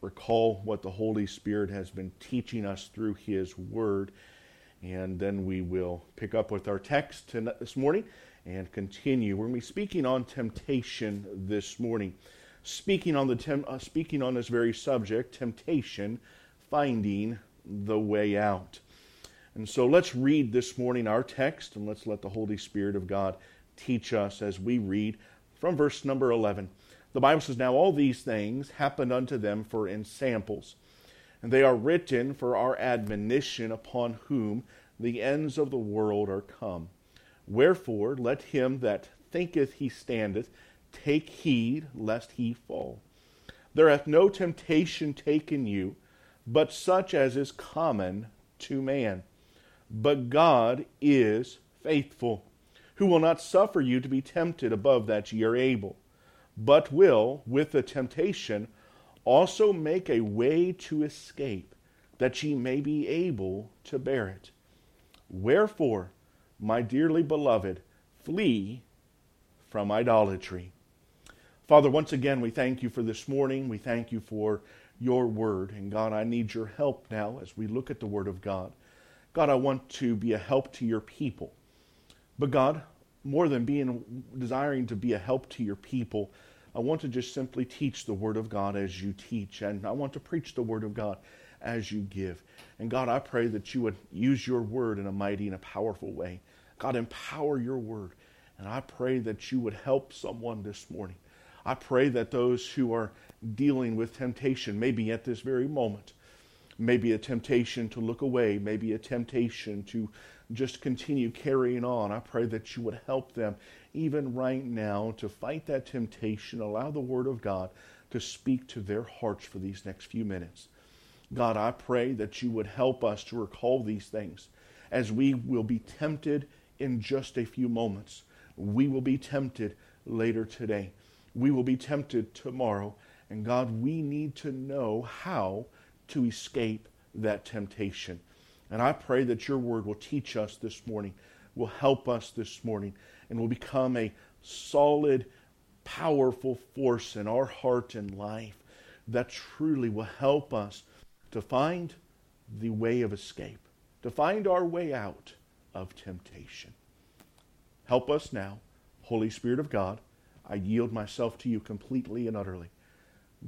recall what the Holy Spirit has been teaching us through His Word. And then we will pick up with our text this morning and continue. We're going to be speaking on temptation this morning. Speaking on, the tem- uh, speaking on this very subject, temptation, finding the way out. And so let's read this morning our text and let's let the Holy Spirit of God teach us as we read from verse number 11. The Bible says, Now all these things happened unto them for ensamples, and they are written for our admonition upon whom the ends of the world are come. Wherefore, let him that thinketh he standeth take heed lest he fall. There hath no temptation taken you, but such as is common to man. But God is faithful, who will not suffer you to be tempted above that ye are able, but will, with the temptation, also make a way to escape, that ye may be able to bear it. Wherefore, my dearly beloved, flee from idolatry. Father, once again, we thank you for this morning. We thank you for your word. And God, I need your help now as we look at the word of God. God, I want to be a help to your people. But God, more than being desiring to be a help to your people, I want to just simply teach the word of God as you teach. And I want to preach the word of God as you give. And God, I pray that you would use your word in a mighty and a powerful way. God, empower your word. And I pray that you would help someone this morning. I pray that those who are dealing with temptation, maybe at this very moment, maybe a temptation to look away, maybe a temptation to just continue carrying on. I pray that you would help them even right now to fight that temptation. Allow the Word of God to speak to their hearts for these next few minutes. God, I pray that you would help us to recall these things as we will be tempted in just a few moments. We will be tempted later today. We will be tempted tomorrow. And God, we need to know how to escape that temptation. And I pray that your word will teach us this morning, will help us this morning, and will become a solid, powerful force in our heart and life that truly will help us to find the way of escape, to find our way out of temptation. Help us now, Holy Spirit of God. I yield myself to you completely and utterly.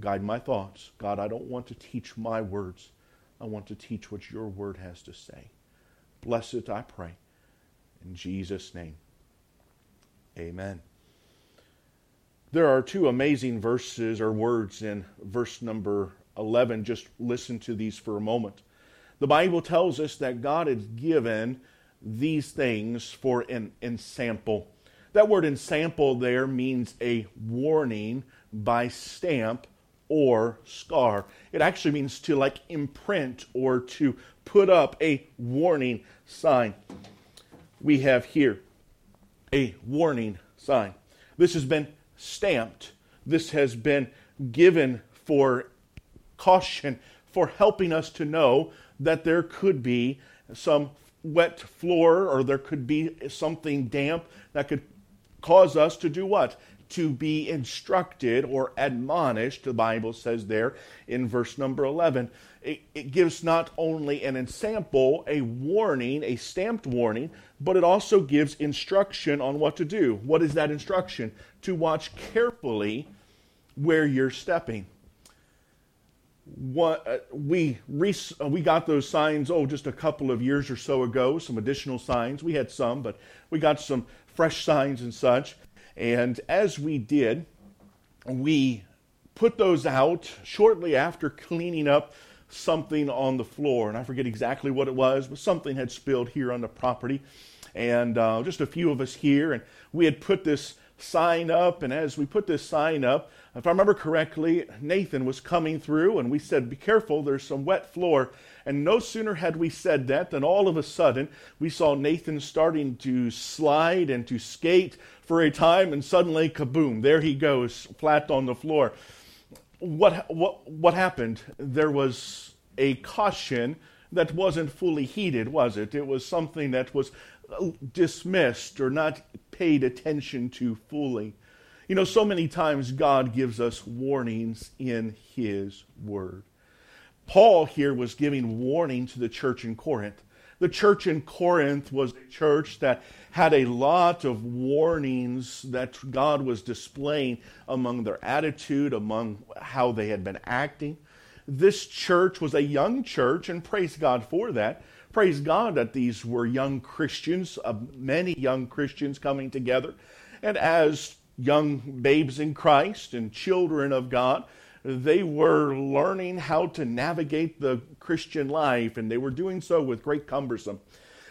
Guide my thoughts. God, I don't want to teach my words. I want to teach what your word has to say. Bless it, I pray. In Jesus' name, amen. There are two amazing verses or words in verse number 11. Just listen to these for a moment. The Bible tells us that God has given these things for an ensample. That word ensample there means a warning by stamp or scar. It actually means to like imprint or to put up a warning sign. We have here a warning sign. This has been stamped. This has been given for caution, for helping us to know that there could be some wet floor or there could be something damp that could cause us to do what? To be instructed or admonished, the Bible says there in verse number 11. It, it gives not only an example, a warning, a stamped warning, but it also gives instruction on what to do. What is that instruction? To watch carefully where you're stepping. What, uh, we, uh, we got those signs, oh, just a couple of years or so ago, some additional signs. We had some, but we got some fresh signs and such. And as we did, we put those out shortly after cleaning up something on the floor. And I forget exactly what it was, but something had spilled here on the property. And uh, just a few of us here. And we had put this sign up. And as we put this sign up, if I remember correctly, Nathan was coming through, and we said, Be careful, there's some wet floor. And no sooner had we said that than all of a sudden we saw Nathan starting to slide and to skate for a time, and suddenly, kaboom, there he goes, flat on the floor. What, what, what happened? There was a caution that wasn't fully heeded, was it? It was something that was uh, dismissed or not paid attention to fully. You know, so many times God gives us warnings in His Word. Paul here was giving warning to the church in Corinth. The church in Corinth was a church that had a lot of warnings that God was displaying among their attitude, among how they had been acting. This church was a young church, and praise God for that. Praise God that these were young Christians, uh, many young Christians coming together. And as young babes in Christ and children of God, they were learning how to navigate the Christian life, and they were doing so with great cumbersome.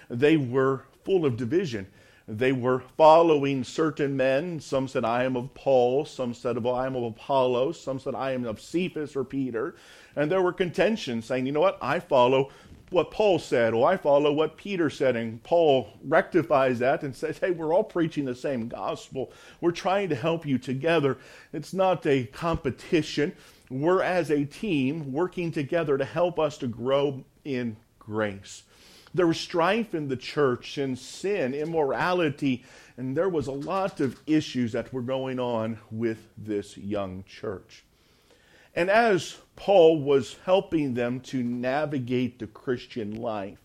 They were full of division. They were following certain men. Some said, I am of Paul. Some said, I am of Apollos. Some said, I am of Cephas or Peter. And there were contentions saying, you know what? I follow what Paul said, or I follow what Peter said. And Paul rectifies that and says, hey, we're all preaching the same gospel. We're trying to help you together. It's not a competition. We're as a team working together to help us to grow in grace. There was strife in the church and sin, immorality, and there was a lot of issues that were going on with this young church. And as Paul was helping them to navigate the Christian life,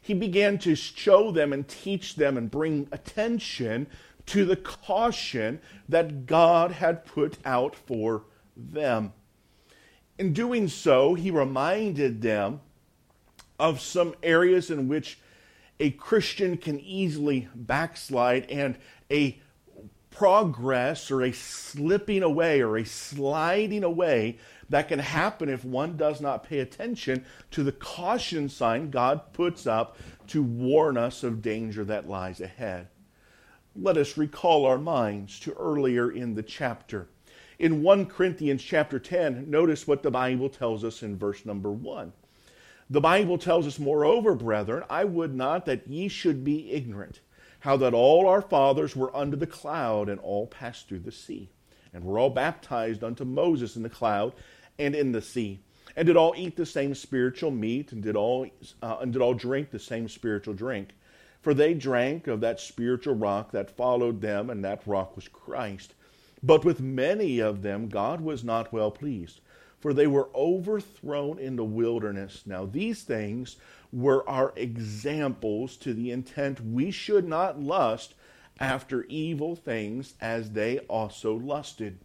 he began to show them and teach them and bring attention to the caution that God had put out for them. In doing so, he reminded them of some areas in which a Christian can easily backslide and a progress or a slipping away or a sliding away that can happen if one does not pay attention to the caution sign God puts up to warn us of danger that lies ahead. Let us recall our minds to earlier in the chapter. In 1 Corinthians chapter 10, notice what the Bible tells us in verse number 1. The Bible tells us, Moreover, brethren, I would not that ye should be ignorant how that all our fathers were under the cloud and all passed through the sea, and were all baptized unto Moses in the cloud and in the sea, and did all eat the same spiritual meat, and did all uh, and did all drink the same spiritual drink. For they drank of that spiritual rock that followed them, and that rock was Christ. But with many of them God was not well pleased, for they were overthrown in the wilderness. Now these things were our examples to the intent we should not lust after evil things as they also lusted.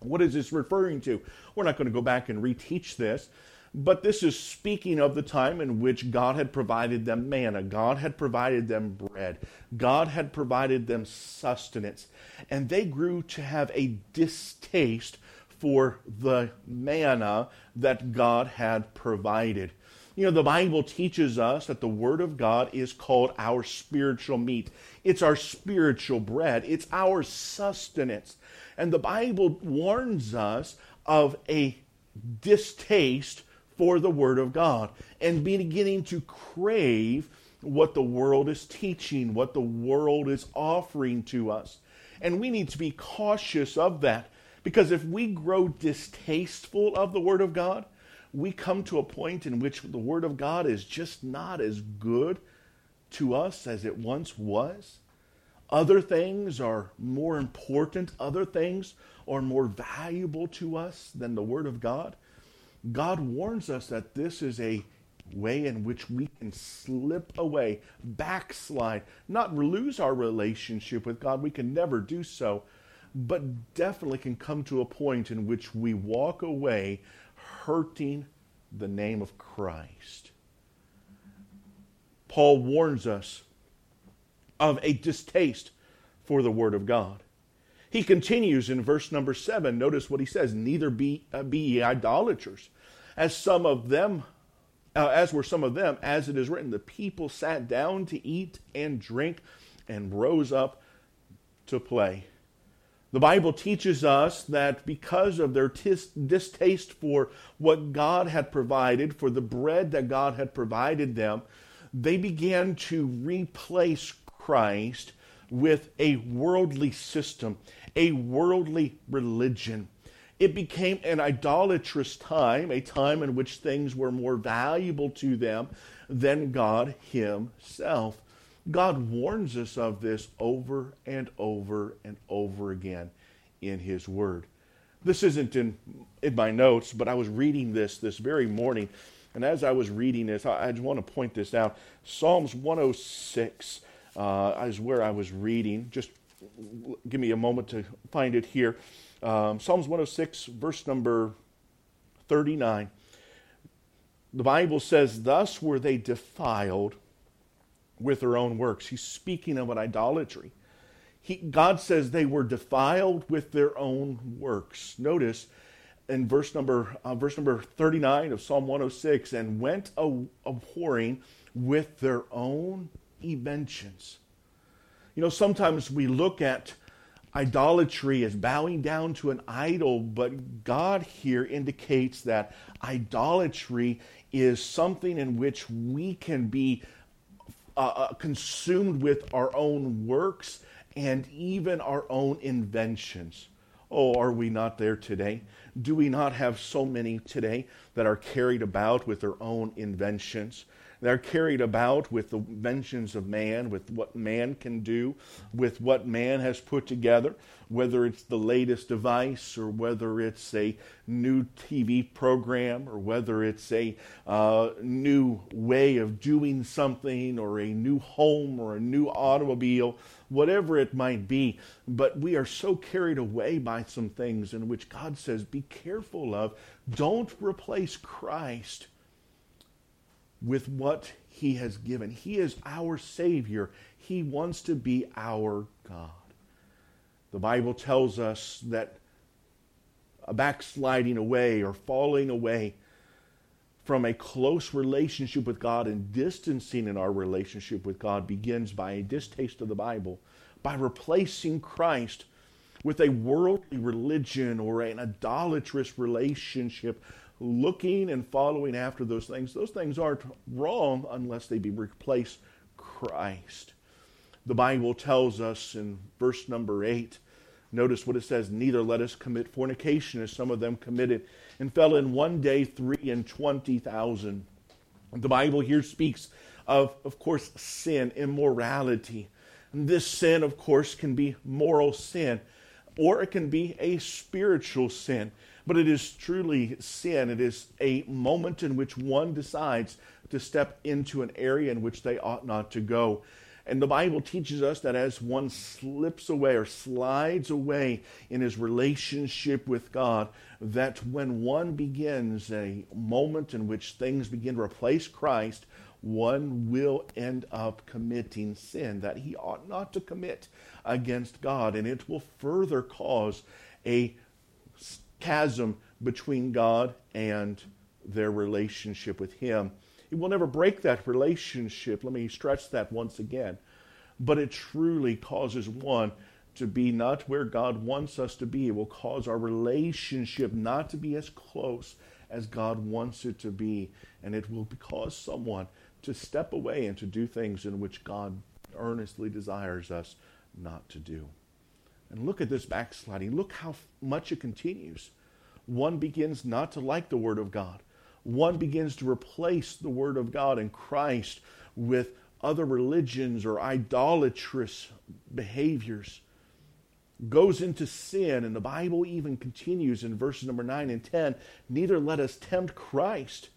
What is this referring to? We're not going to go back and reteach this, but this is speaking of the time in which God had provided them manna, God had provided them bread, God had provided them sustenance, and they grew to have a distaste for the manna that God had provided. You know, the Bible teaches us that the Word of God is called our spiritual meat. It's our spiritual bread. It's our sustenance. And the Bible warns us of a distaste for the Word of God and beginning to crave what the world is teaching, what the world is offering to us. And we need to be cautious of that because if we grow distasteful of the Word of God, we come to a point in which the Word of God is just not as good to us as it once was. Other things are more important, other things are more valuable to us than the Word of God. God warns us that this is a way in which we can slip away, backslide, not lose our relationship with God. We can never do so, but definitely can come to a point in which we walk away hurting the name of Christ. Paul warns us of a distaste for the Word of God. He continues in verse number seven. Notice what he says: "Neither be uh, be ye idolaters, as some of them, uh, as were some of them, as it is written, the people sat down to eat and drink, and rose up to play." The Bible teaches us that because of their tis- distaste for what God had provided, for the bread that God had provided them, they began to replace Christ with a worldly system, a worldly religion. It became an idolatrous time, a time in which things were more valuable to them than God Himself. God warns us of this over and over and over again in His Word. This isn't in, in my notes, but I was reading this this very morning. And as I was reading this, I, I just want to point this out. Psalms 106 uh, is where I was reading. Just give me a moment to find it here. Um, Psalms 106, verse number 39. The Bible says, Thus were they defiled with their own works. He's speaking of an idolatry. He, God says they were defiled with their own works. Notice in verse number uh, verse number 39 of Psalm 106 and went abhorring with their own inventions. You know, sometimes we look at idolatry as bowing down to an idol, but God here indicates that idolatry is something in which we can be uh, uh consumed with our own works and even our own inventions. Oh, are we not there today? Do we not have so many today that are carried about with their own inventions? They're carried about with the inventions of man, with what man can do, with what man has put together, whether it's the latest device or whether it's a new TV program or whether it's a uh, new way of doing something or a new home or a new automobile, whatever it might be. But we are so carried away by some things in which God says, be careful of. Don't replace Christ with what he has given. He is our Savior. He wants to be our God. The Bible tells us that a backsliding away or falling away from a close relationship with God and distancing in our relationship with God begins by a distaste of the Bible, by replacing Christ with a worldly religion or an idolatrous relationship looking and following after those things, those things aren't wrong unless they be replace Christ. The Bible tells us in verse number 8, notice what it says, neither let us commit fornication as some of them committed and fell in one day three and twenty thousand. The Bible here speaks of, of course, sin, immorality. And this sin, of course, can be moral sin or it can be a spiritual sin. But it is truly sin. It is a moment in which one decides to step into an area in which they ought not to go. And the Bible teaches us that as one slips away or slides away in his relationship with God, that when one begins a moment in which things begin to replace Christ, one will end up committing sin that he ought not to commit against God. And it will further cause a chasm between God and their relationship with Him. It will never break that relationship. Let me stress that once again. But it truly causes one to be not where God wants us to be. It will cause our relationship not to be as close as God wants it to be. And it will cause someone to step away and to do things in which God earnestly desires us not to do. And look at this backsliding. Look how much it continues. One begins not to like the Word of God. One begins to replace the Word of God and Christ with other religions or idolatrous behaviors. Goes into sin, and the Bible even continues in verses number 9 and 10 Neither let us tempt Christ,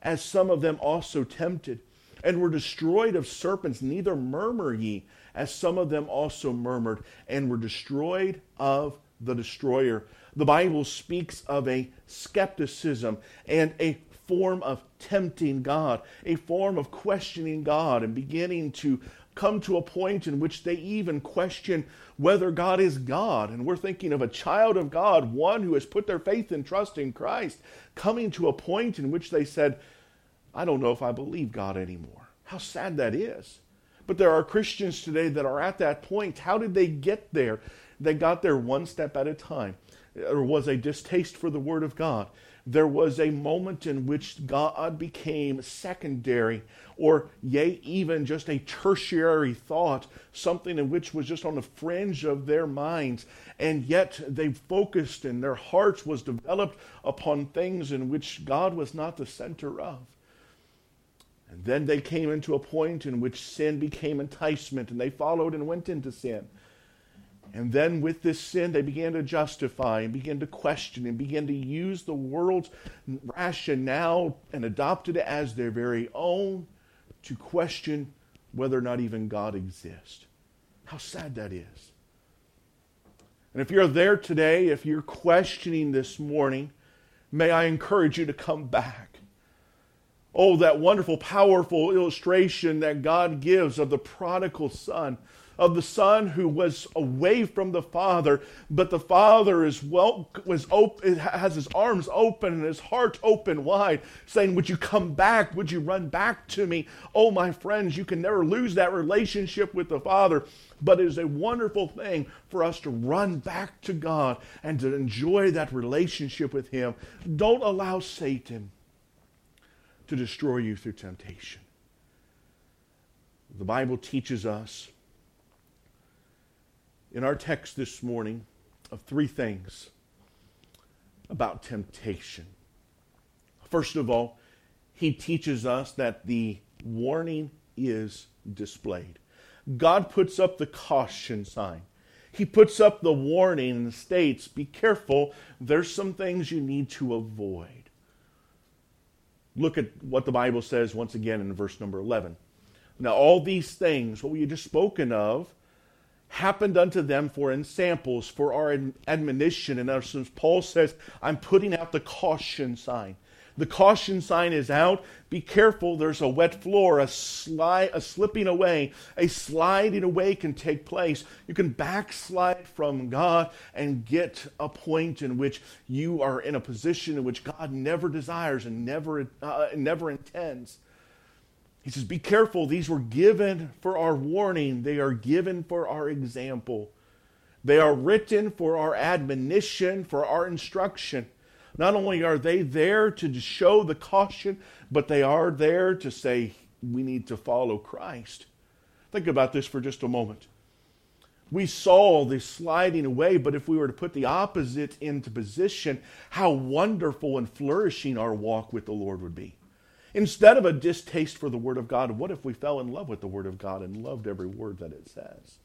as some of them also tempted, and were destroyed of serpents, neither murmur ye as some of them also murmured and were destroyed of the destroyer. The Bible speaks of a skepticism and a form of tempting God, a form of questioning God and beginning to come to a point in which they even question whether God is God. And we're thinking of a child of God, one who has put their faith and trust in Christ, coming to a point in which they said, I don't know if I believe God anymore. How sad that is. But there are Christians today that are at that point. How did they get there? They got there one step at a time. There was a distaste for the Word of God. There was a moment in which God became secondary, or yea, even just a tertiary thought, something in which was just on the fringe of their minds. And yet they focused and their hearts was developed upon things in which God was not the center of. And then they came into a point in which sin became enticement, and they followed and went into sin. And then with this sin, they began to justify and begin to question and begin to use the world's rationale and adopted it as their very own to question whether or not even God exists. How sad that is. And if you're there today, if you're questioning this morning, may I encourage you to come back. Oh, that wonderful, powerful illustration that God gives of the prodigal son of the son who was away from the father, but the father is well was open, has his arms open and his heart open wide, saying, "Would you come back? Would you run back to me?" Oh, my friends, you can never lose that relationship with the father. But it is a wonderful thing for us to run back to God and to enjoy that relationship with Him. Don't allow Satan to destroy you through temptation. The Bible teaches us in our text this morning of three things about temptation. First of all, he teaches us that the warning is displayed. God puts up the caution sign. He puts up the warning and states, be careful, there's some things you need to avoid. Look at what the Bible says once again in verse number 11. Now, all these things, what we just spoken of, happened unto them for ensamples, for our admonition. And as Paul says, I'm putting out the caution sign. The caution sign is out. Be careful, there's a wet floor, a slide, a slipping away, a sliding away can take place. You can backslide from God and get a point in which you are in a position in which God never desires and never, uh, never intends. He says, Be careful. These were given for our warning, they are given for our example. They are written for our admonition, for our instruction. Not only are they there to show the caution, but they are there to say, we need to follow Christ. Think about this for just a moment. We saw the sliding away, but if we were to put the opposite into position, how wonderful and flourishing our walk with the Lord would be. Instead of a distaste for the Word of God, what if we fell in love with the Word of God and loved every word that it says?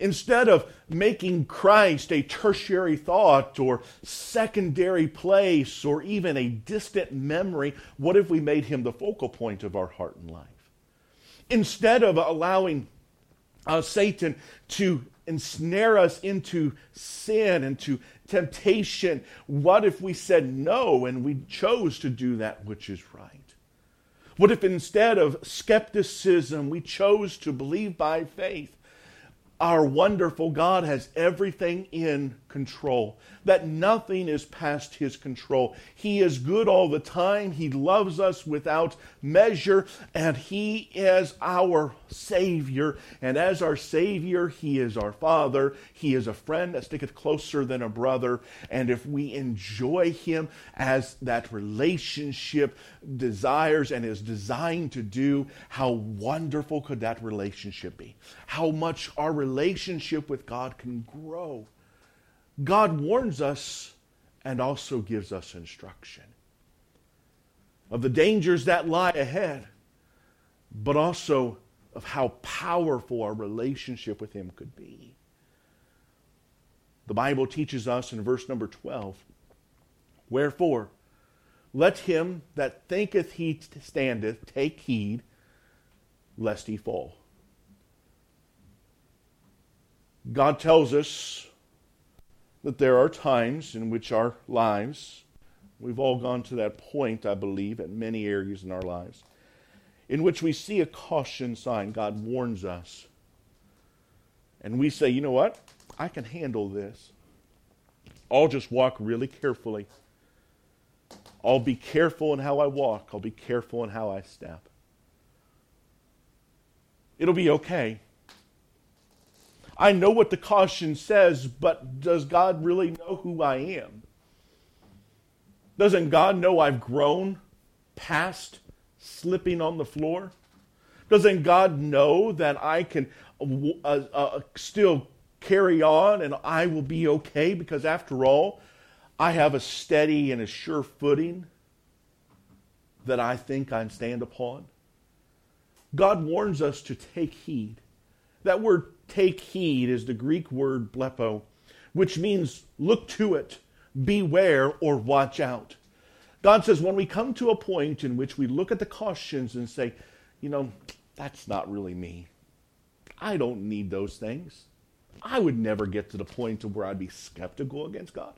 Instead of making Christ a tertiary thought or secondary place or even a distant memory, what if we made him the focal point of our heart and life? Instead of allowing uh, Satan to ensnare us into sin and to temptation, what if we said no and we chose to do that which is right? What if instead of skepticism, we chose to believe by faith? Our wonderful God has everything in control, that nothing is past his control. He is good all the time. He loves us without measure, and he is our Savior. And as our Savior, he is our Father. He is a friend that sticketh closer than a brother. And if we enjoy him as that relationship desires and is designed to do, how wonderful could that relationship be? How much our relationship with God can grow. God warns us and also gives us instruction of the dangers that lie ahead, but also of how powerful our relationship with Him could be. The Bible teaches us in verse number 12 Wherefore, let him that thinketh he standeth take heed lest he fall. God tells us that there are times in which our lives, we've all gone to that point, I believe, at many areas in our lives, in which we see a caution sign. God warns us. And we say, you know what? I can handle this. I'll just walk really carefully. I'll be careful in how I walk. I'll be careful in how I step. It'll be okay. I know what the caution says, but does God really know who I am? Doesn't God know I've grown past slipping on the floor? Doesn't God know that I can uh, uh, still carry on and I will be okay? Because after all, I have a steady and a sure footing that I think I stand upon. God warns us to take heed That word take heed is the Greek word blepo, which means look to it, beware, or watch out. God says when we come to a point in which we look at the cautions and say, you know, that's not really me. I don't need those things. I would never get to the point to where I'd be skeptical against God.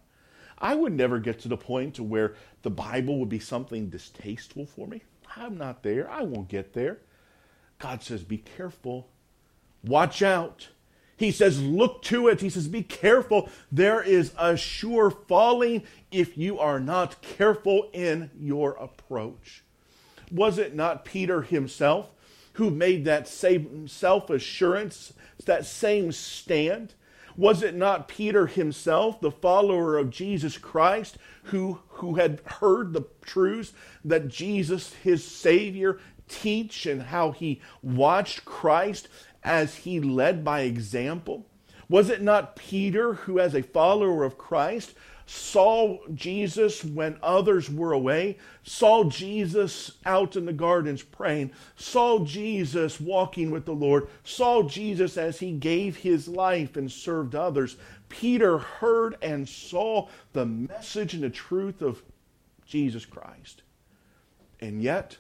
I would never get to the point to where the Bible would be something distasteful for me. I'm not there. I won't get there. God says, be careful. Watch out. He says, look to it. He says, be careful. There is a sure falling if you are not careful in your approach. Was it not Peter himself who made that same self assurance, that same stand? Was it not Peter himself, the follower of Jesus Christ, who, who had heard the truths that Jesus, his Savior, teach and how he watched Christ as he led by example? Was it not Peter who, as a follower of Christ, saw Jesus when others were away, saw Jesus out in the gardens praying, saw Jesus walking with the Lord, saw Jesus as he gave his life and served others. Peter heard and saw the message and the truth of Jesus Christ. And yet,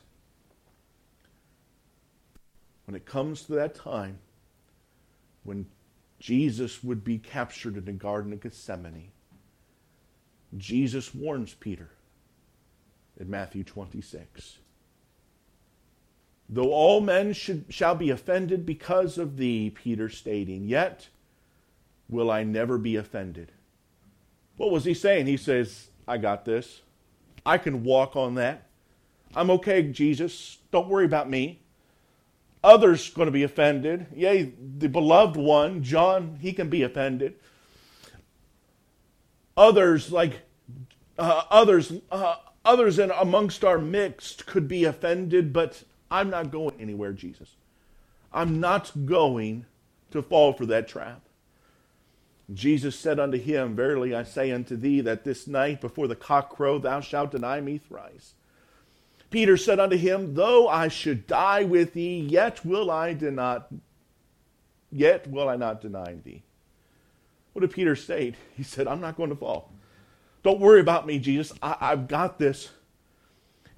when it comes to that time when Jesus would be captured in the Garden of Gethsemane, Jesus warns Peter in Matthew 26. Though all men should, shall be offended because of thee, Peter stating, yet will I never be offended. What was he saying? He says, I got this. I can walk on that. I'm okay, Jesus. Don't worry about me. Others going to be offended. Yea, the beloved one, John, he can be offended. Others, like uh, others, uh, others in amongst our mixed could be offended, but I'm not going anywhere, Jesus. I'm not going to fall for that trap. Jesus said unto him, Verily I say unto thee that this night before the cock crow thou shalt deny me thrice. Peter said unto him, Though I should die with thee, yet will I not, yet will I not deny thee. What did Peter say? He said, I'm not going to fall. Don't worry about me, Jesus. I, I've got this.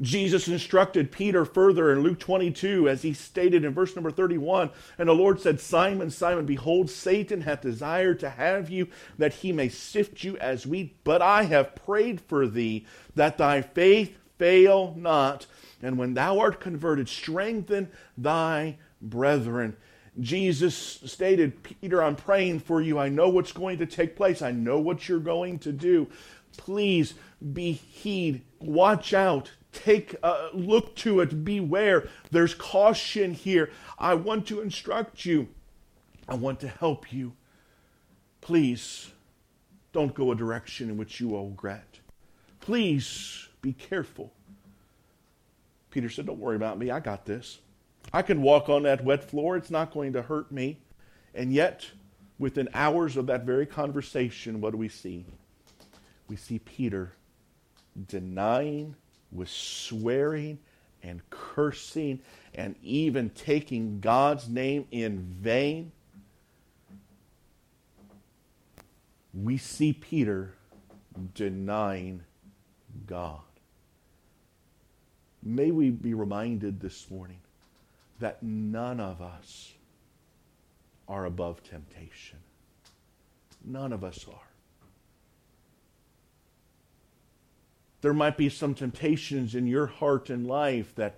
Jesus instructed Peter further in Luke 22, as he stated in verse number 31. And the Lord said, Simon, Simon, behold, Satan hath desired to have you, that he may sift you as wheat. But I have prayed for thee, that thy faith fail not. And when thou art converted, strengthen thy brethren. Jesus stated, Peter, I'm praying for you. I know what's going to take place. I know what you're going to do. Please be heed. Watch out. Take a look to it. Beware. There's caution here. I want to instruct you. I want to help you. Please don't go a direction in which you will regret. Please be careful. Peter said, Don't worry about me. I got this. I can walk on that wet floor. It's not going to hurt me. And yet, within hours of that very conversation, what do we see? We see Peter denying, with swearing and cursing, and even taking God's name in vain. We see Peter denying God. May we be reminded this morning that none of us are above temptation. None of us are. There might be some temptations in your heart and life that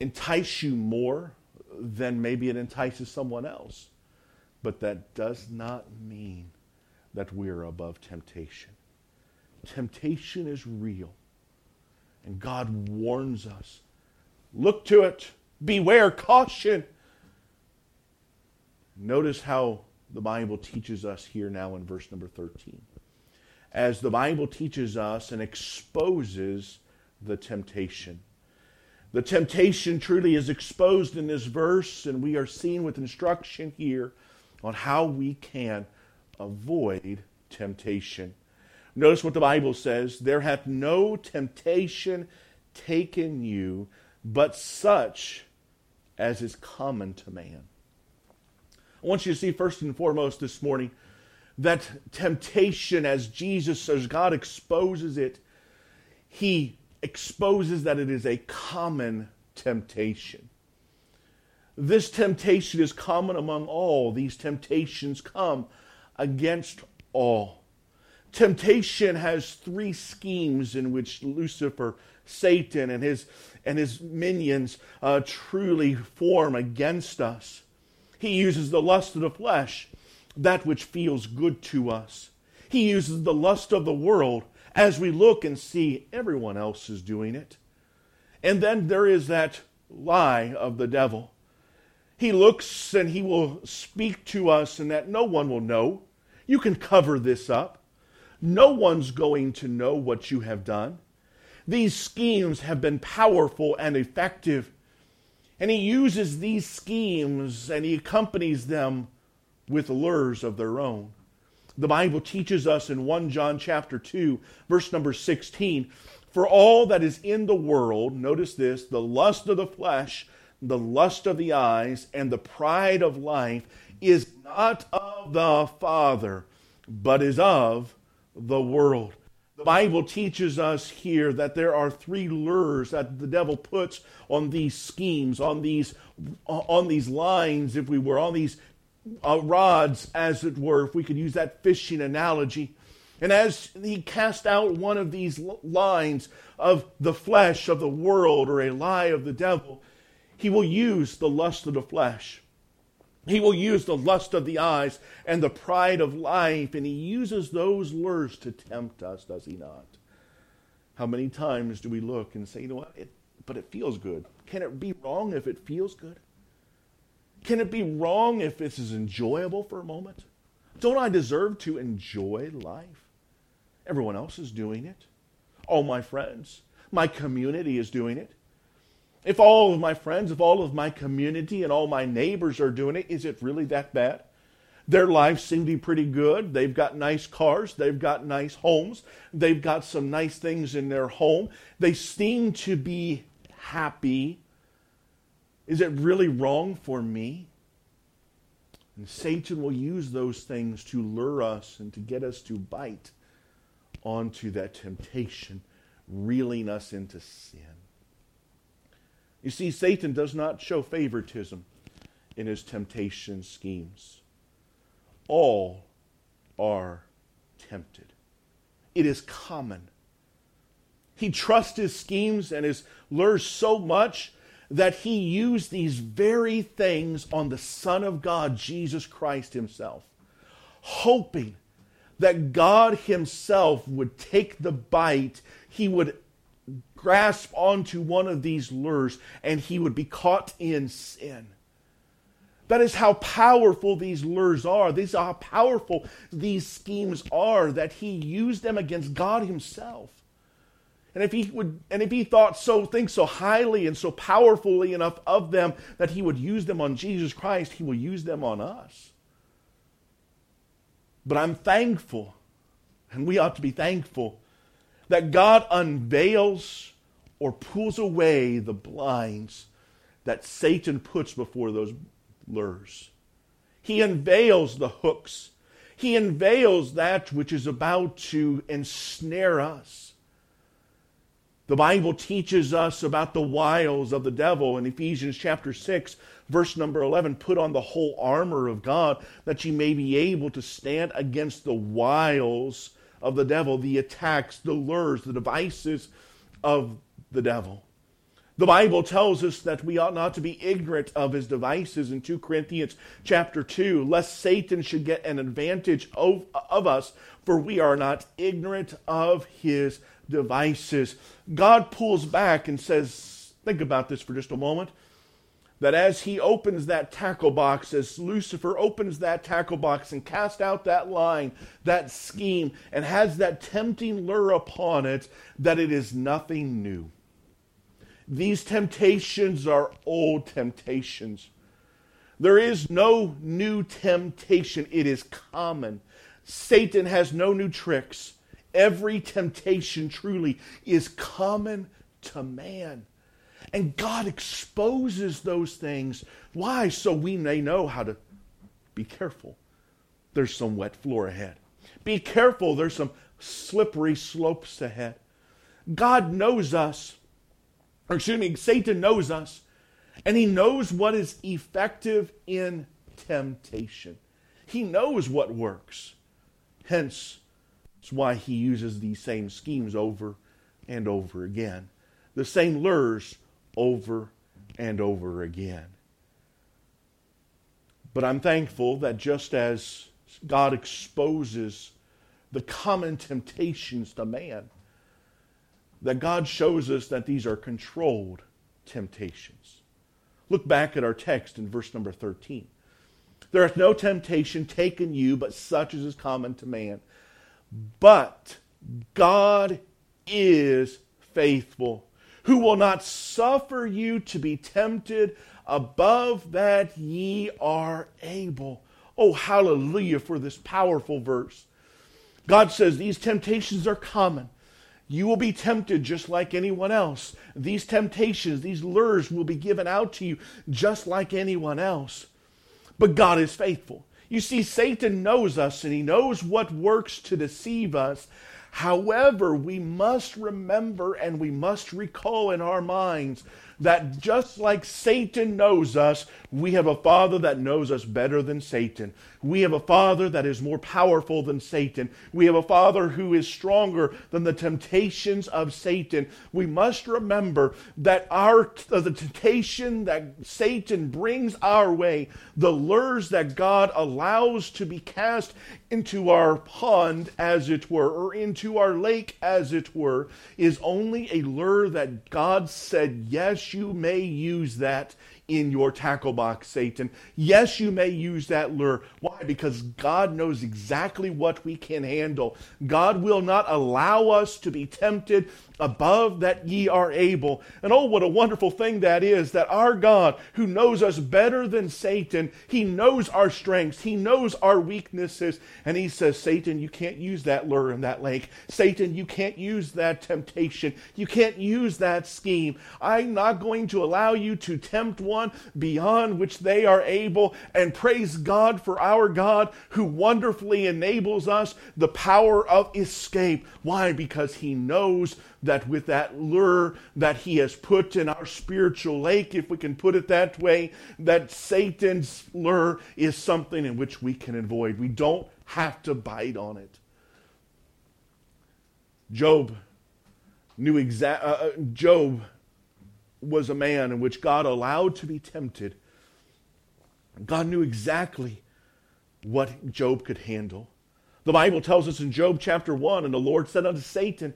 entice you more than maybe it entices someone else. But that does not mean that we're above temptation. Temptation is real. And God warns us look to it, beware, caution. Notice how the Bible teaches us here now in verse number 13. As the Bible teaches us and exposes the temptation. The temptation truly is exposed in this verse, and we are seen with instruction here on how we can avoid temptation. Notice what the Bible says there hath no temptation taken you, but such as is common to man. I want you to see first and foremost this morning that temptation, as Jesus, as God exposes it, He exposes that it is a common temptation. This temptation is common among all. These temptations come against all. Temptation has three schemes in which Lucifer, Satan, and his, and his minions uh, truly form against us. He uses the lust of the flesh, that which feels good to us. He uses the lust of the world as we look and see everyone else is doing it. And then there is that lie of the devil. He looks and he will speak to us, and that no one will know. You can cover this up. No one's going to know what you have done. These schemes have been powerful and effective. And he uses these schemes and he accompanies them with lures of their own. The Bible teaches us in 1 John chapter 2, verse number 16, for all that is in the world, notice this, the lust of the flesh, the lust of the eyes, and the pride of life is not of the Father, but is of the world. The Bible teaches us here that there are three lures that the devil puts on these schemes, on these, on these lines, if we were, on these uh, rods, as it were, if we could use that fishing analogy. And as he cast out one of these lines of the flesh of the world or a lie of the devil, he will use the lust of the flesh. He will use the lust of the eyes and the pride of life, and he uses those lures to tempt us, does he not? How many times do we look and say, you know what, it, but it feels good? Can it be wrong if it feels good? Can it be wrong if this is enjoyable for a moment? Don't I deserve to enjoy life? Everyone else is doing it. All my friends, my community is doing it. If all of my friends, if all of my community and all my neighbors are doing it, is it really that bad? Their lives seem to be pretty good. They've got nice cars. They've got nice homes. They've got some nice things in their home. They seem to be happy is it really wrong for me? And Satan will use those things to lure us and to get us to bite onto that temptation, reeling us into sin. You see, Satan does not show favoritism in his temptation schemes. All are tempted. It is common. He trusts his schemes and his lures so much that he used these very things on the Son of God, Jesus Christ himself, hoping that God himself would take the bite, he would grasp onto one of these lures, and he would be caught in sin. That is how powerful these lures are. These are how powerful these schemes are that he used them against God himself. And if he would and if he thought so think so highly and so powerfully enough of them that he would use them on Jesus Christ, he will use them on us. But I'm thankful, and we ought to be thankful, that God unveils or pulls away the blinds that Satan puts before those lures. He unveils the hooks. He unveils that which is about to ensnare us. The Bible teaches us about the wiles of the devil in Ephesians chapter 6, verse number 11. Put on the whole armor of God that you may be able to stand against the wiles of the devil, the attacks, the lures, the devices of the devil. The Bible tells us that we ought not to be ignorant of his devices in 2 Corinthians chapter 2, lest Satan should get an advantage of, of us, for we are not ignorant of his devices. God pulls back and says, think about this for just a moment. That as he opens that tackle box, as Lucifer opens that tackle box and casts out that line, that scheme, and has that tempting lure upon it, that it is nothing new. These temptations are old temptations. There is no new temptation, it is common. Satan has no new tricks. Every temptation truly is common to man. And God exposes those things. Why? So we may know how to be careful. There's some wet floor ahead. Be careful, there's some slippery slopes ahead. God knows us, or excuse me, Satan knows us, and he knows what is effective in temptation. He knows what works. Hence, it's why he uses these same schemes over and over again, the same lures over and over again. But I'm thankful that just as God exposes the common temptations to man, that God shows us that these are controlled temptations. Look back at our text in verse number 13. There hath no temptation taken you but such as is common to man. But God is faithful, who will not suffer you to be tempted above that ye are able. Oh, hallelujah for this powerful verse. God says these temptations are common. You will be tempted just like anyone else. These temptations, these lures will be given out to you just like anyone else. But God is faithful. You see, Satan knows us and he knows what works to deceive us. However, we must remember and we must recall in our minds that just like Satan knows us, we have a Father that knows us better than Satan. We have a Father that is more powerful than Satan. We have a Father who is stronger than the temptations of Satan. We must remember that our the temptation that Satan brings our way, the lures that God allows to be cast into our pond, as it were, or into our lake, as it were, is only a lure that God said, Yes, you may use that in your tackle box, Satan. Yes, you may use that lure. Why? Because God knows exactly what we can handle. God will not allow us to be tempted above that ye are able. And oh, what a wonderful thing that is that our God, who knows us better than Satan, he knows our strengths, he knows our weaknesses, and he says, Satan, you can't use that lure in that lake. Satan, you can't use that temptation. You can't use that scheme. I'm not going to allow you to tempt one beyond which they are able. And praise God for our God who wonderfully enables us the power of escape. Why? Because he knows that with that lure that he has put in our spiritual lake, if we can put it that way, that Satan's lure is something in which we can avoid. We don't have to bite on it. Job knew exact. Uh, uh, Job was a man in which God allowed to be tempted. God knew exactly what Job could handle. The Bible tells us in Job chapter 1 and the Lord said unto Satan,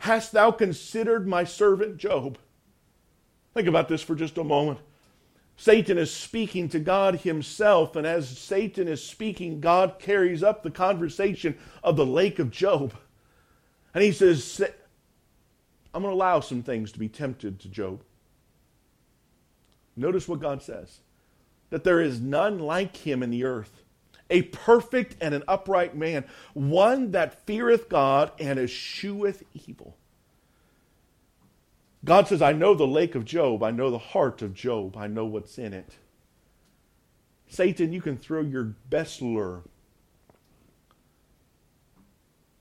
Hast thou considered my servant Job? Think about this for just a moment. Satan is speaking to God himself, and as Satan is speaking, God carries up the conversation of the lake of Job. And he says, I'm going to allow some things to be tempted to Job. Notice what God says that there is none like him in the earth a perfect and an upright man, one that feareth God and escheweth evil. God says, I know the lake of Job. I know the heart of Job. I know what's in it. Satan, you can throw your best lure,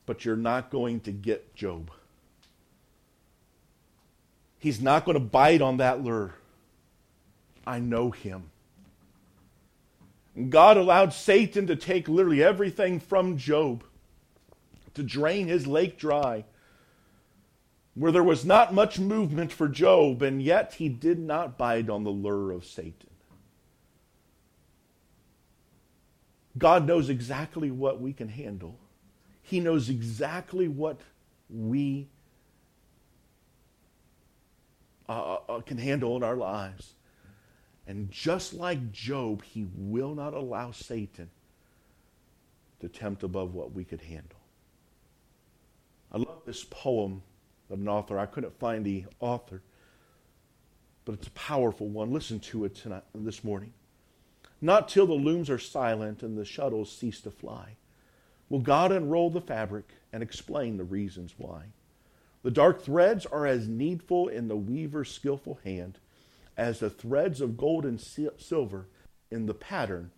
but you're not going to get Job. He's not going to bite on that lure. I know him. God allowed Satan to take literally everything from Job, to drain his lake dry, where there was not much movement for Job, and yet he did not bite on the lure of Satan. God knows exactly what we can handle. He knows exactly what we uh, uh can handle in our lives. And just like Job, he will not allow Satan to tempt above what we could handle. I love this poem of an author. I couldn't find the author, but it's a powerful one. Listen to it tonight, this morning. Not till the looms are silent and the shuttles cease to fly will God unroll the fabric and explain the reasons why. The dark threads are as needful in the weaver's skillful hand as the threads of gold and silver in the pattern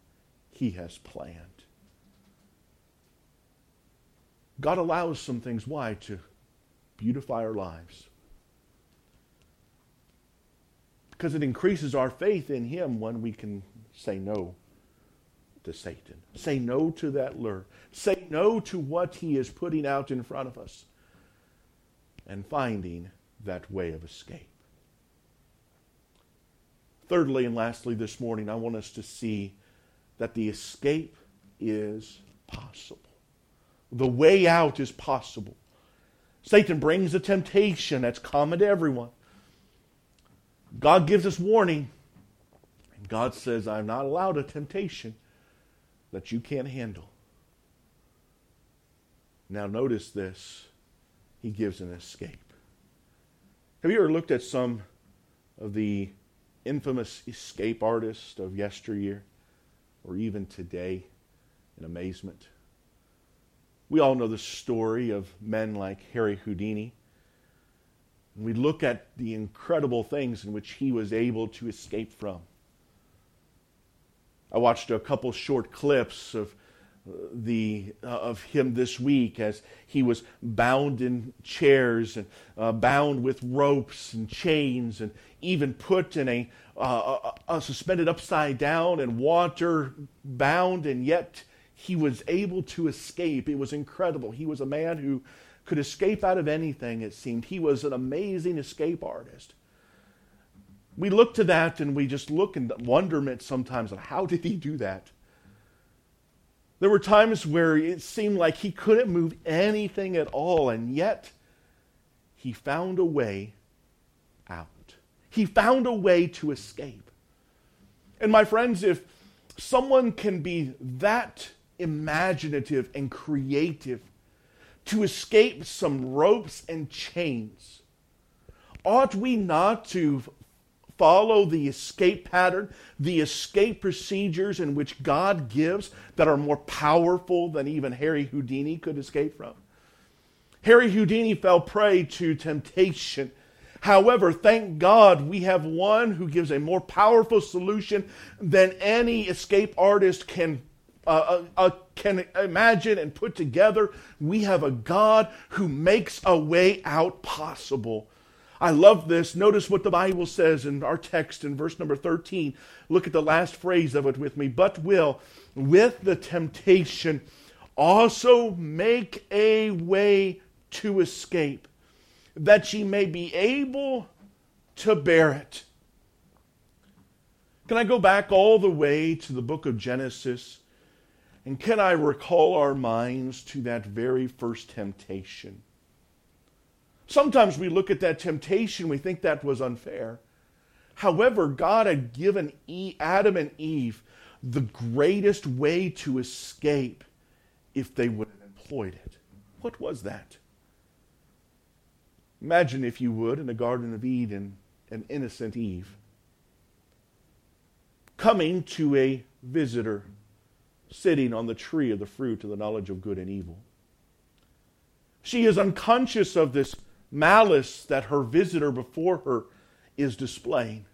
He has planned. God allows some things. Why? To beautify our lives. Because it increases our faith in Him when we can say no to Satan. Say no to that lure. Say no to what he is putting out in front of us. And finding that way of escape. Thirdly and lastly, this morning, I want us to see that the escape is possible. The way out is possible. Satan brings a temptation that's common to everyone. God gives us warning. And God says, I'm not allowed a temptation that you can't handle. Now, notice this. He gives an escape. Have you ever looked at some of the infamous escape artists of yesteryear or even today in amazement? We all know the story of men like Harry Houdini. And we look at the incredible things in which he was able to escape from. I watched a couple short clips of the uh, of him this week as he was bound in chairs and uh, bound with ropes and chains and even put in a, uh, a, a suspended upside down and water bound and yet he was able to escape. It was incredible. He was a man who could escape out of anything, it seemed. He was an amazing escape artist. We look to that and we just look in wonderment sometimes how did he do that? There were times where it seemed like he couldn't move anything at all, and yet he found a way out. He found a way to escape. And my friends, if someone can be that imaginative and creative to escape some ropes and chains, ought we not to follow the escape pattern, the escape procedures in which God gives that are more powerful than even Harry Houdini could escape from. Harry Houdini fell prey to temptation. However, thank God we have one who gives a more powerful solution than any escape artist can uh, uh, uh can imagine and put together. We have a God who makes a way out possible. I love this. Notice what the Bible says in our text in verse number 13. Look at the last phrase of it with me. But will, with the temptation, also make a way to escape, that ye may be able to bear it. Can I go back all the way to the book of Genesis? And can I recall our minds to that very first temptation? Sometimes we look at that temptation, we think that was unfair. However, God had given Adam and Eve the greatest way to escape if they would have employed it. What was that? Imagine, if you would, in the Garden of Eden, an innocent Eve coming to a visitor sitting on the tree of the fruit of the knowledge of good and evil. She is unconscious of this malice that her visitor before her is displaying.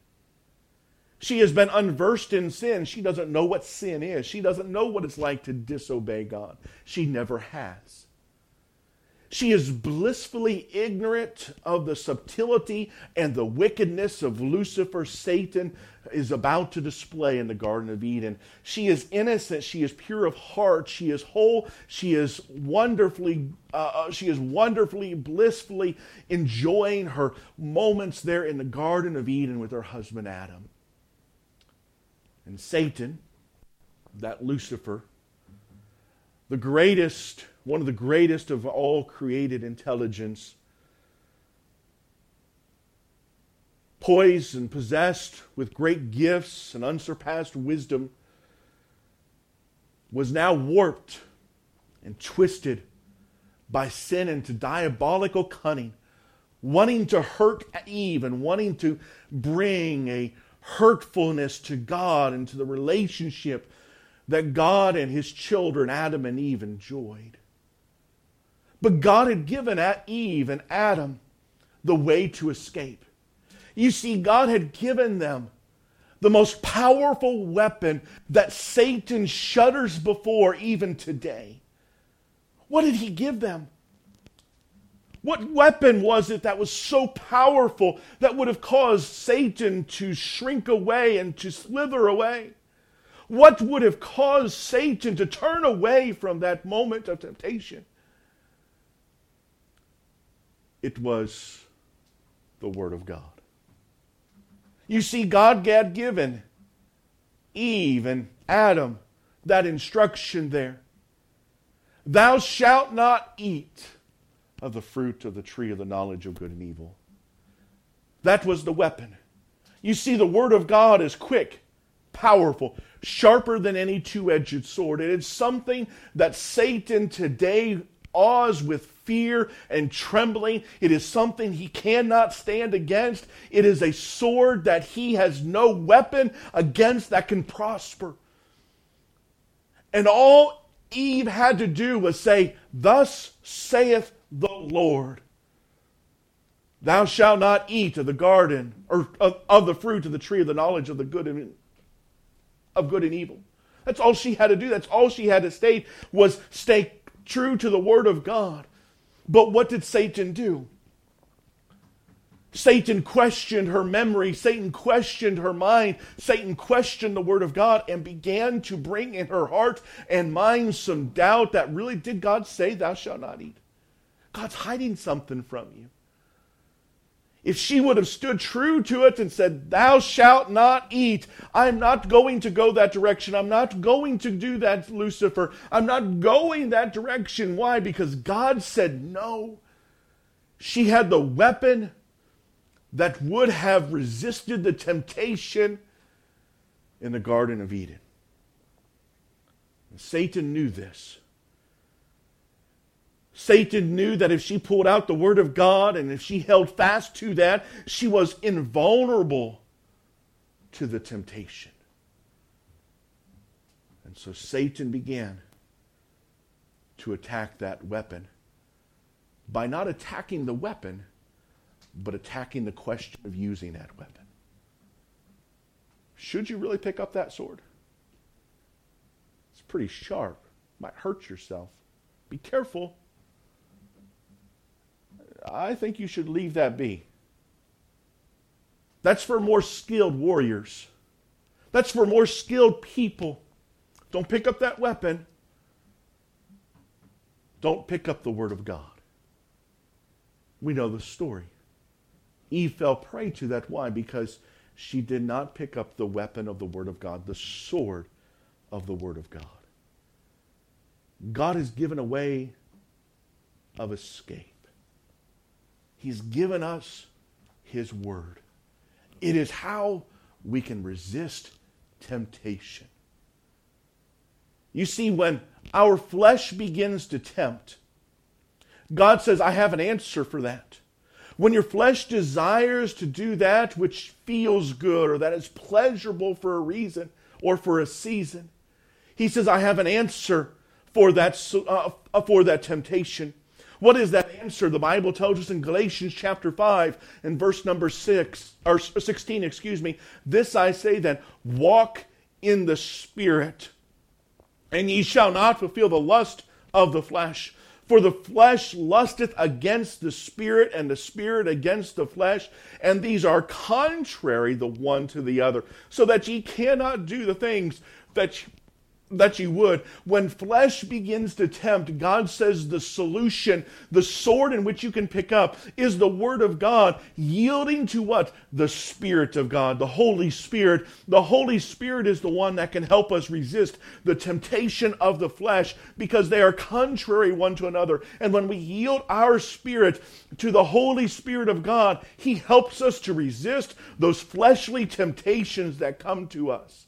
She has been unversed in sin. She doesn't know what sin is. She doesn't know what it's like to disobey God. She never has. She is blissfully ignorant of the subtlety and the wickedness of Lucifer, Satan, is about to display in the Garden of Eden. She is innocent. She is pure of heart. She is whole. She is wonderfully, uh, uh she is wonderfully, blissfully enjoying her moments there in the Garden of Eden with her husband Adam. And Satan, that Lucifer, the greatest one of the greatest of all created intelligence, poised and possessed with great gifts and unsurpassed wisdom, was now warped and twisted by sin into diabolical cunning, wanting to hurt Eve and wanting to bring a hurtfulness to God and to the relationship that God and his children, Adam and Eve, enjoyed. But God had given Eve and Adam the way to escape. You see, God had given them the most powerful weapon that Satan shudders before even today. What did he give them? What weapon was it that was so powerful that would have caused Satan to shrink away and to slither away? What would have caused Satan to turn away from that moment of temptation? It was the Word of God. You see, God had given Eve and Adam that instruction there. Thou shalt not eat of the fruit of the tree of the knowledge of good and evil. That was the weapon. You see, the Word of God is quick, powerful, sharper than any two edged sword. It is something that Satan today awes with fear and trembling. It is something he cannot stand against. It is a sword that he has no weapon against that can prosper. And all Eve had to do was say, Thus saith the Lord. Thou shalt not eat of the garden or of, of, the fruit of the tree of the knowledge of the good and of good and evil. That's all she had to do. That's all she had to state was stay true to the word of God. But what did Satan do? Satan questioned her memory. Satan questioned her mind. Satan questioned the Word of God and began to bring in her heart and mind some doubt that really did God say, Thou shalt not eat? God's hiding something from you. If she would have stood true to it and said, Thou shalt not eat, I'm not going to go that direction. I'm not going to do that, Lucifer. I'm not going that direction. Why? Because God said no. She had the weapon that would have resisted the temptation in the Garden of Eden. And Satan knew this. Satan knew that if she pulled out the Word of God and if she held fast to that, she was invulnerable to the temptation. And so Satan began to attack that weapon by not attacking the weapon but attacking the question of using that weapon. Should you really pick up that sword? It's pretty sharp. Might hurt yourself. Be careful. I think you should leave that be. That's for more skilled warriors. That's for more skilled people. Don't pick up that weapon. Don't pick up the Word of God. We know the story. Eve fell prey to that. Why? Because she did not pick up the weapon of the Word of God, the sword of the Word of God. God has given a way of escape. He's given us His Word. It is how we can resist temptation. You see, when our flesh begins to tempt, God says, I have an answer for that. When your flesh desires to do that which feels good or that is pleasurable for a reason or for a season, he says, I have an answer for that, uh, for that temptation. What is that answer? The Bible tells us in Galatians chapter 5 and verse number 6 or 16, excuse me. This I say then, walk in the spirit, and ye shall not fulfill the lust of the flesh. For the flesh lusteth against the spirit, and the spirit against the flesh, and these are contrary the one to the other, so that ye cannot do the things that that you would. When flesh begins to tempt, God says the solution, the sword in which you can pick up, is the Word of God, yielding to what? The Spirit of God, the Holy Spirit. The Holy Spirit is the one that can help us resist the temptation of the flesh because they are contrary one to another. And when we yield our spirit to the Holy Spirit of God, He helps us to resist those fleshly temptations that come to us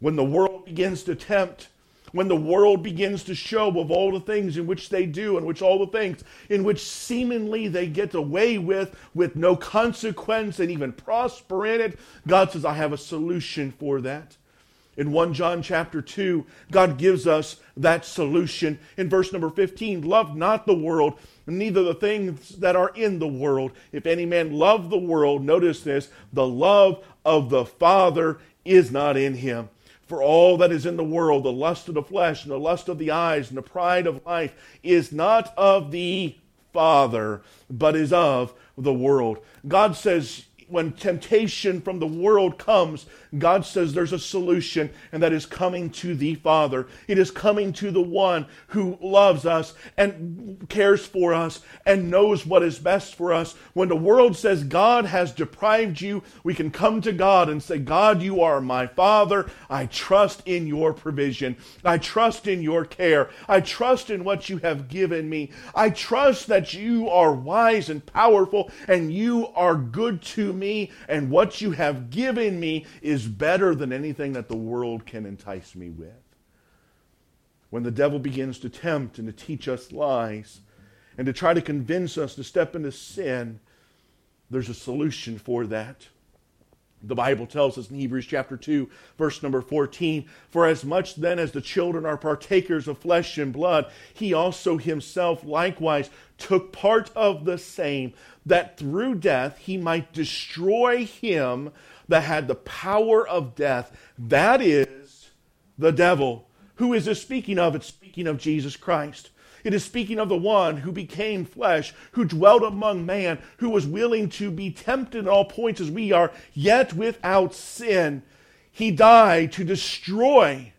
when the world begins to tempt, when the world begins to show of all the things in which they do, and which all the things in which seemingly they get away with, with no consequence and even prosper in it, God says, I have a solution for that. In 1 John chapter 2, God gives us that solution. In verse number 15, love not the world, neither the things that are in the world. If any man love the world, notice this, the love of the Father is not in him. For all that is in the world, the lust of the flesh and the lust of the eyes and the pride of life, is not of the Father, but is of the world. God says, when temptation from the world comes, God says there's a solution, and that is coming to the Father. It is coming to the one who loves us and cares for us and knows what is best for us. When the world says God has deprived you, we can come to God and say, God, you are my Father. I trust in your provision. I trust in your care. I trust in what you have given me. I trust that you are wise and powerful and you are good to me, and what you have given me is better than anything that the world can entice me with. When the devil begins to tempt and to teach us lies and to try to convince us to step into sin, there's a solution for that. The Bible tells us in Hebrews chapter 2, verse number 14 For as much then as the children are partakers of flesh and blood, he also himself likewise took part of the same, that through death he might destroy him that had the power of death. That is the devil. Who is this speaking of? It's speaking of Jesus Christ. It is speaking of the one who became flesh, who dwelt among man, who was willing to be tempted in all points as we are, yet without sin. He died to destroy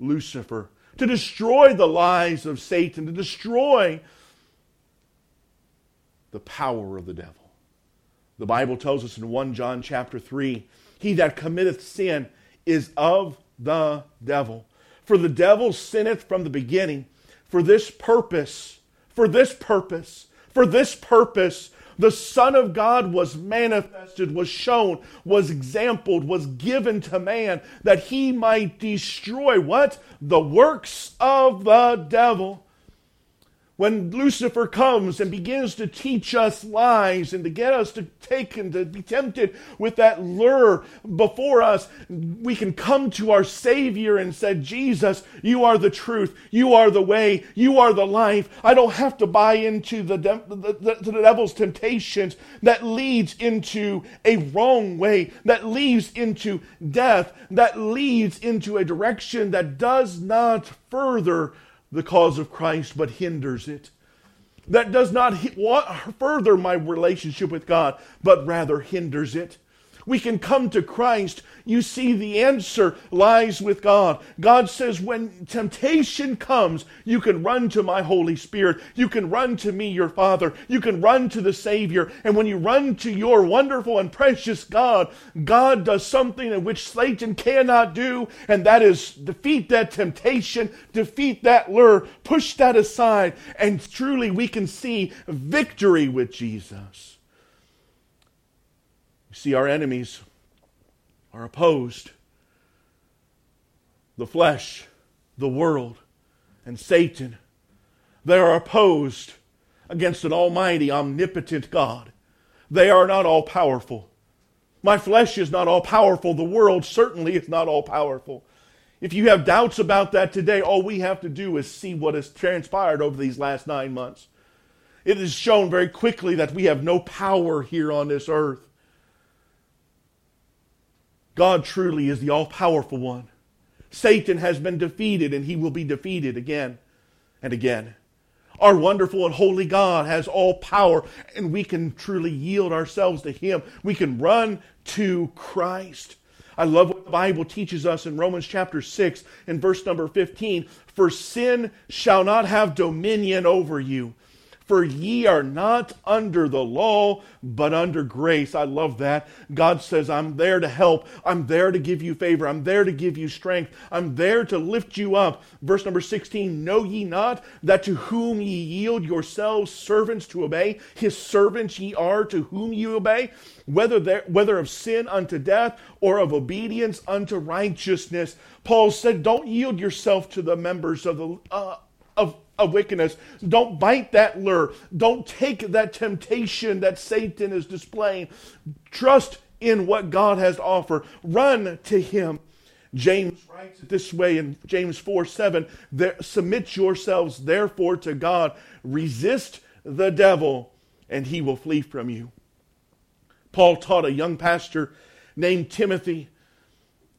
Lucifer, to destroy the lies of Satan, to destroy the power of the devil. The Bible tells us in 1 John chapter 3 He that committeth sin is of the devil. For the devil sinneth from the beginning. For this purpose, for this purpose, for this purpose, the Son of God was manifested, was shown, was exampled, was given to man that he might destroy what? The works of the devil when Lucifer comes and begins to teach us lies and to get us to take and to be tempted with that lure before us, we can come to our Savior and say, Jesus, you are the truth. You are the way. You are the life. I don't have to buy into the, de- the, the, the devil's temptations that leads into a wrong way, that leads into death, that leads into a direction that does not further the cause of Christ, but hinders it. That does not further my relationship with God, but rather hinders it. We can come to Christ. You see, the answer lies with God. God says, when temptation comes, you can run to my Holy Spirit. You can run to me, your Father. You can run to the Savior. And when you run to your wonderful and precious God, God does something in which Satan cannot do, and that is defeat that temptation, defeat that lure, push that aside, and truly we can see victory with Jesus. See, our enemies are opposed. The flesh, the world, and Satan. They are opposed against an almighty, omnipotent God. They are not all powerful. My flesh is not all powerful. The world certainly is not all powerful. If you have doubts about that today, all we have to do is see what has transpired over these last nine months. It is shown very quickly that we have no power here on this earth. God truly is the all powerful one. Satan has been defeated and he will be defeated again and again. Our wonderful and holy God has all power, and we can truly yield ourselves to Him. We can run to Christ. I love what the Bible teaches us in Romans chapter 6 and verse number 15. For sin shall not have dominion over you. For ye are not under the law, but under grace. I love that. God says, I'm there to help. I'm there to give you favor. I'm there to give you strength. I'm there to lift you up. Verse number 16 Know ye not that to whom ye yield yourselves servants to obey, his servants ye are to whom ye obey, whether, there, whether of sin unto death or of obedience unto righteousness? Paul said, Don't yield yourself to the members of the. Uh, of wickedness. Don't bite that lure. Don't take that temptation that Satan is displaying. Trust in what God has to offer. Run to Him. James writes it this way in James 4 7 Submit yourselves therefore to God, resist the devil, and he will flee from you. Paul taught a young pastor named Timothy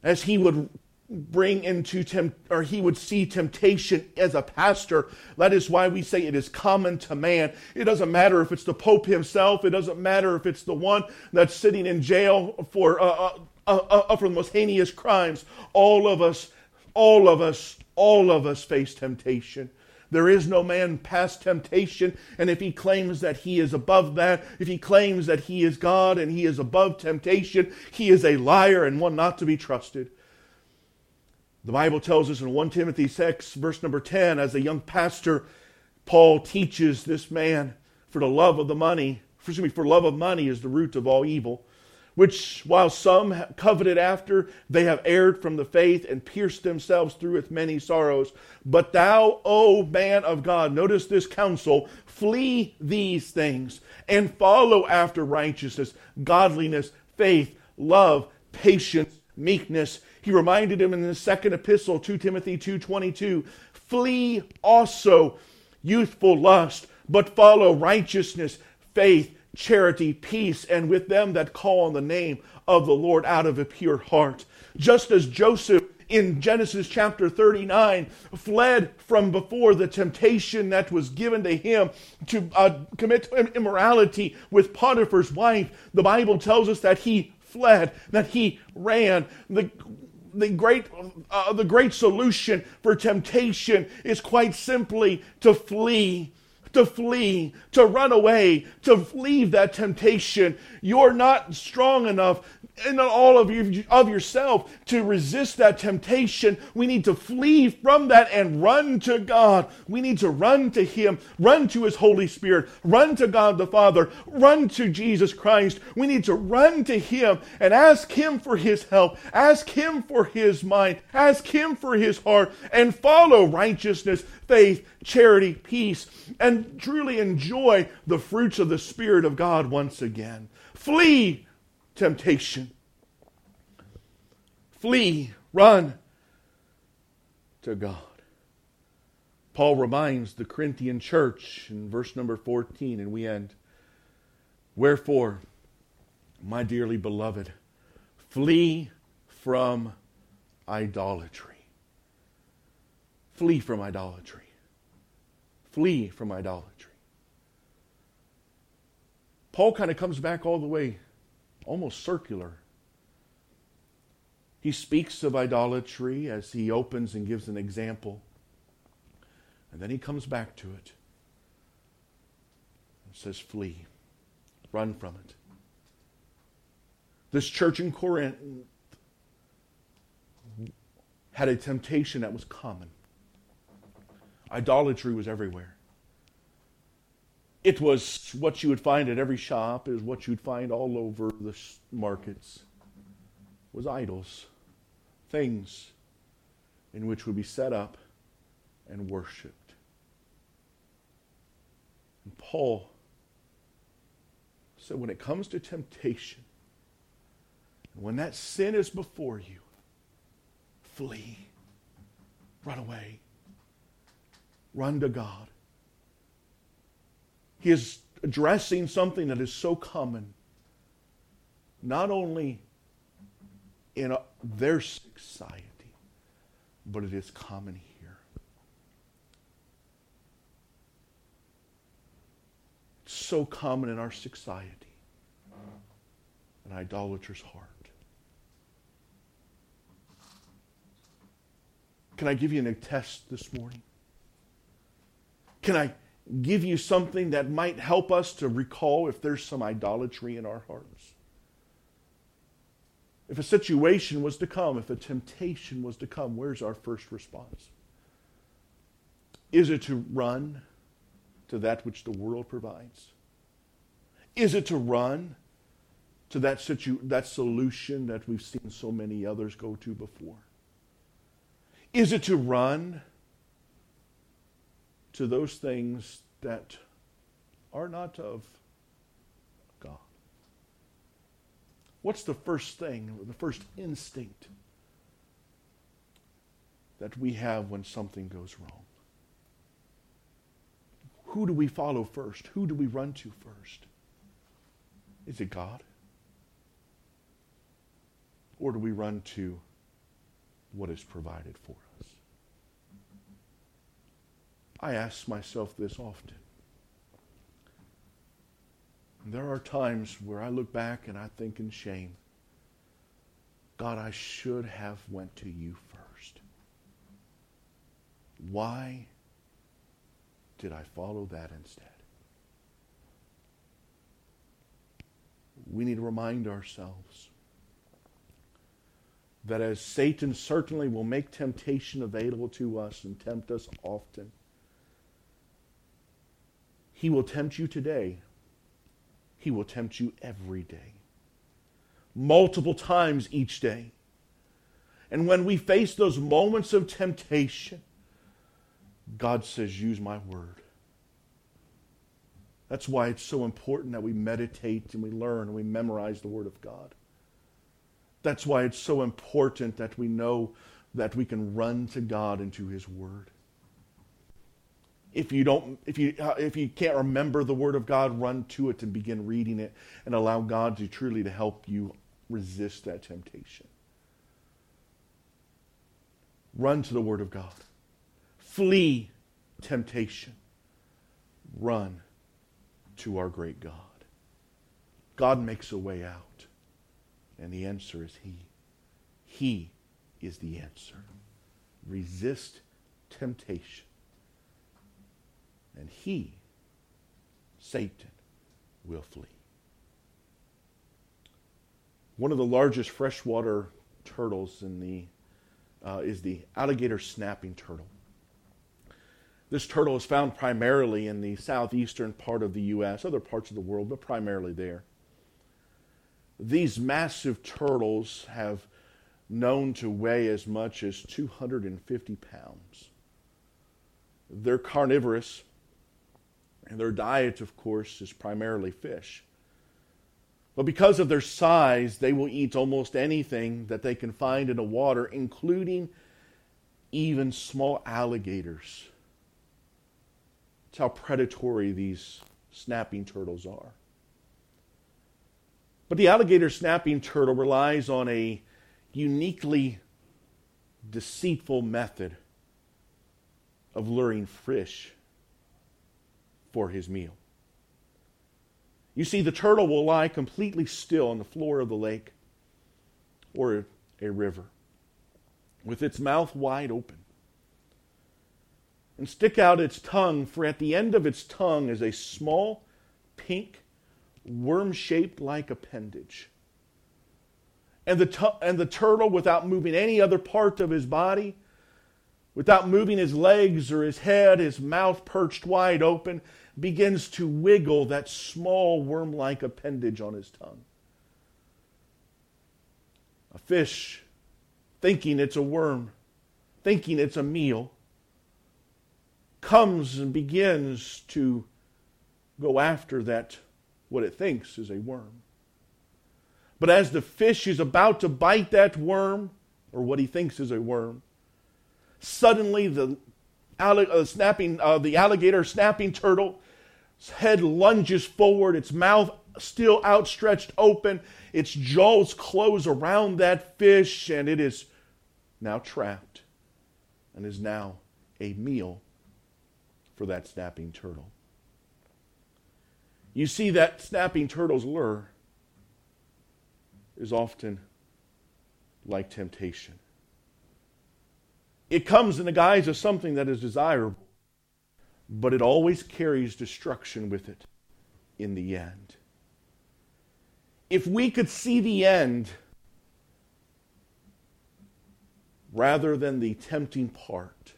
as he would bring into temp- or he would see temptation as a pastor. That is why we say it is common to man. It doesn't matter if it's the pope himself. It doesn't matter if it's the one that's sitting in jail for uh, uh, uh, uh, for the most heinous crimes. All of us all of us all of us face temptation. There is no man past temptation. And if he claims that he is above that, if he claims that he is God and he is above temptation, he is a liar and one not to be trusted. The Bible tells us in 1 Timothy 6, verse number 10, as a young pastor, Paul teaches this man for the love of the money, excuse me, for love of money is the root of all evil, which while some coveted after, they have erred from the faith and pierced themselves through with many sorrows. But thou, O man of God, notice this counsel, flee these things and follow after righteousness, godliness, faith, love, patience, meekness, he reminded him in the second epistle, 2 Timothy 2:22, "Flee also youthful lust, but follow righteousness, faith, charity, peace, and with them that call on the name of the Lord out of a pure heart." Just as Joseph in Genesis chapter 39 fled from before the temptation that was given to him to uh, commit immorality with Potiphar's wife. The Bible tells us that he fled, that he ran. The the great, uh, the great solution for temptation is quite simply to flee to flee, to run away, to leave that temptation. You're not strong enough in all of, you, of yourself to resist that temptation. We need to flee from that and run to God. We need to run to Him, run to His Holy Spirit, run to God the Father, run to Jesus Christ. We need to run to Him and ask Him for His help, ask Him for His mind, ask Him for His heart, and follow righteousness, faith, charity, peace, and truly enjoy the fruits of the Spirit of God once again. Flee temptation. Flee, run to God. Paul reminds the Corinthian church in verse number 14, and we end Wherefore, my dearly beloved, flee from idolatry. Flee from idolatry. Flee from idolatry. Paul kind of comes back all the way almost circular. He speaks of idolatry as he opens and gives an example. And then he comes back to it and says, Flee, run from it. This church in Corinth had a temptation that was common. Idolatry was everywhere. It was what you would find at every shop, is what you'd find all over the markets. Was idols, things in which would be set up and worshipped. And Paul said when it comes to temptation, when that sin is before you, flee, run away, run to God. He is addressing something that is so common, not only in a, their society, but it is common here. It's so common in our society, an idolatr's heart. Can I give you a test this morning? Can I give you something that might help us to recall if there's some idolatry in our hearts. If a situation was to come, if a temptation was to come, where's our first response? Is it to run to that which the world provides? Is it to run to that, situ- that solution that we've seen so many others go to before? Is it to run to those things that are not of God. What's the first thing, the first instinct that we have when something goes wrong. Who do we follow first? Who do we run to first? Is it God? Or do we run to what is provided for us? I ask myself this often. There are times where I look back and I think in shame, God, I should have went to you first. Why did I follow that instead? We need to remind ourselves that as Satan certainly will make temptation available to us and tempt us often, he will tempt you today. He will tempt you every day, multiple times each day. And when we face those moments of temptation, God says, use my word. That's why it's so important that we meditate and we learn and we memorize the Word of God. That's why it's so important that we know that we can run to God and to His Word. If you don't, if you uh, if you can't remember the Word of God, run to it and begin reading it, and allow God to truly to help you resist that temptation. Run to the Word of God. Flee temptation. Run to our great God. God makes a way out. And the answer is He. He is the answer. Resist temptation. And He, Satan, will flee. One of the largest freshwater turtles in the, uh, is the alligator snapping turtle. This turtle is found primarily in the southeastern part of the U.S., other parts of the world, but primarily there. These massive turtles have known to weigh as much as 250 pounds. They're carnivorous, and their diet, of course, is primarily fish. But because of their size, they will eat almost anything that they can find in the water, including even small alligators that's how predatory these snapping turtles are. But the alligator snapping turtle relies on a uniquely deceitful method of luring fish for his meal. You see, the turtle will lie completely still on the floor of the lake or a river with its mouth wide open and stick out its tongue, for at the end of its tongue is a small, pink, worm shaped like appendage. And the, tu- and the turtle, without moving any other part of his body, without moving his legs or his head, his mouth perched wide open, begins to wiggle that small worm like appendage on his tongue. A fish, thinking it's a worm, thinking it's a meal, comes and begins to go after that, what it thinks is a worm. But as the fish is about to bite that worm, or what he thinks is a worm, suddenly the, uh, snapping, uh, the alligator snapping turtle head lunges forward, its mouth still outstretched open, its jaws close around that fish, and it is now trapped and is now a meal for that snapping turtle. You see, that snapping turtle's lure is often like temptation. It comes in the guise of something that is desirable, but it always carries destruction with it in the end. If we could see the end rather than the tempting part,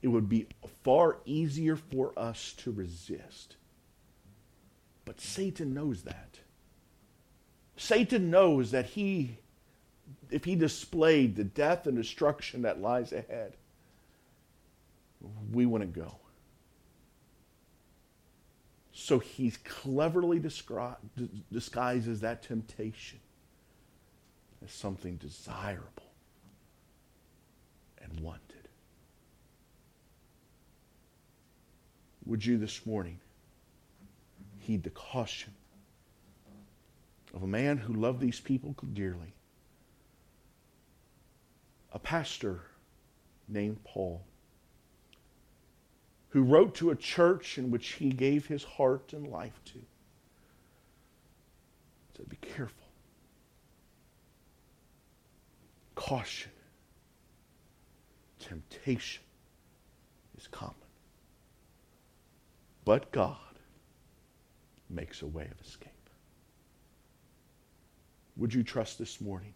it would be far easier for us to resist. But Satan knows that. Satan knows that he, if he displayed the death and destruction that lies ahead, we wouldn't go. So he cleverly disguises that temptation as something desirable and wanted. Would you this morning heed the caution of a man who loved these people dearly? A pastor named Paul who wrote to a church in which he gave his heart and life to. Said, Be careful. Caution. Temptation is common. But God makes a way of escape. Would you trust this morning?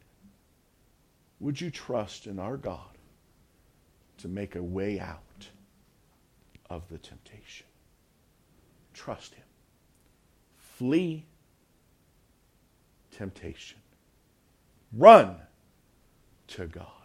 Would you trust in our God to make a way out? Of the temptation. Trust Him. Flee temptation. Run to God.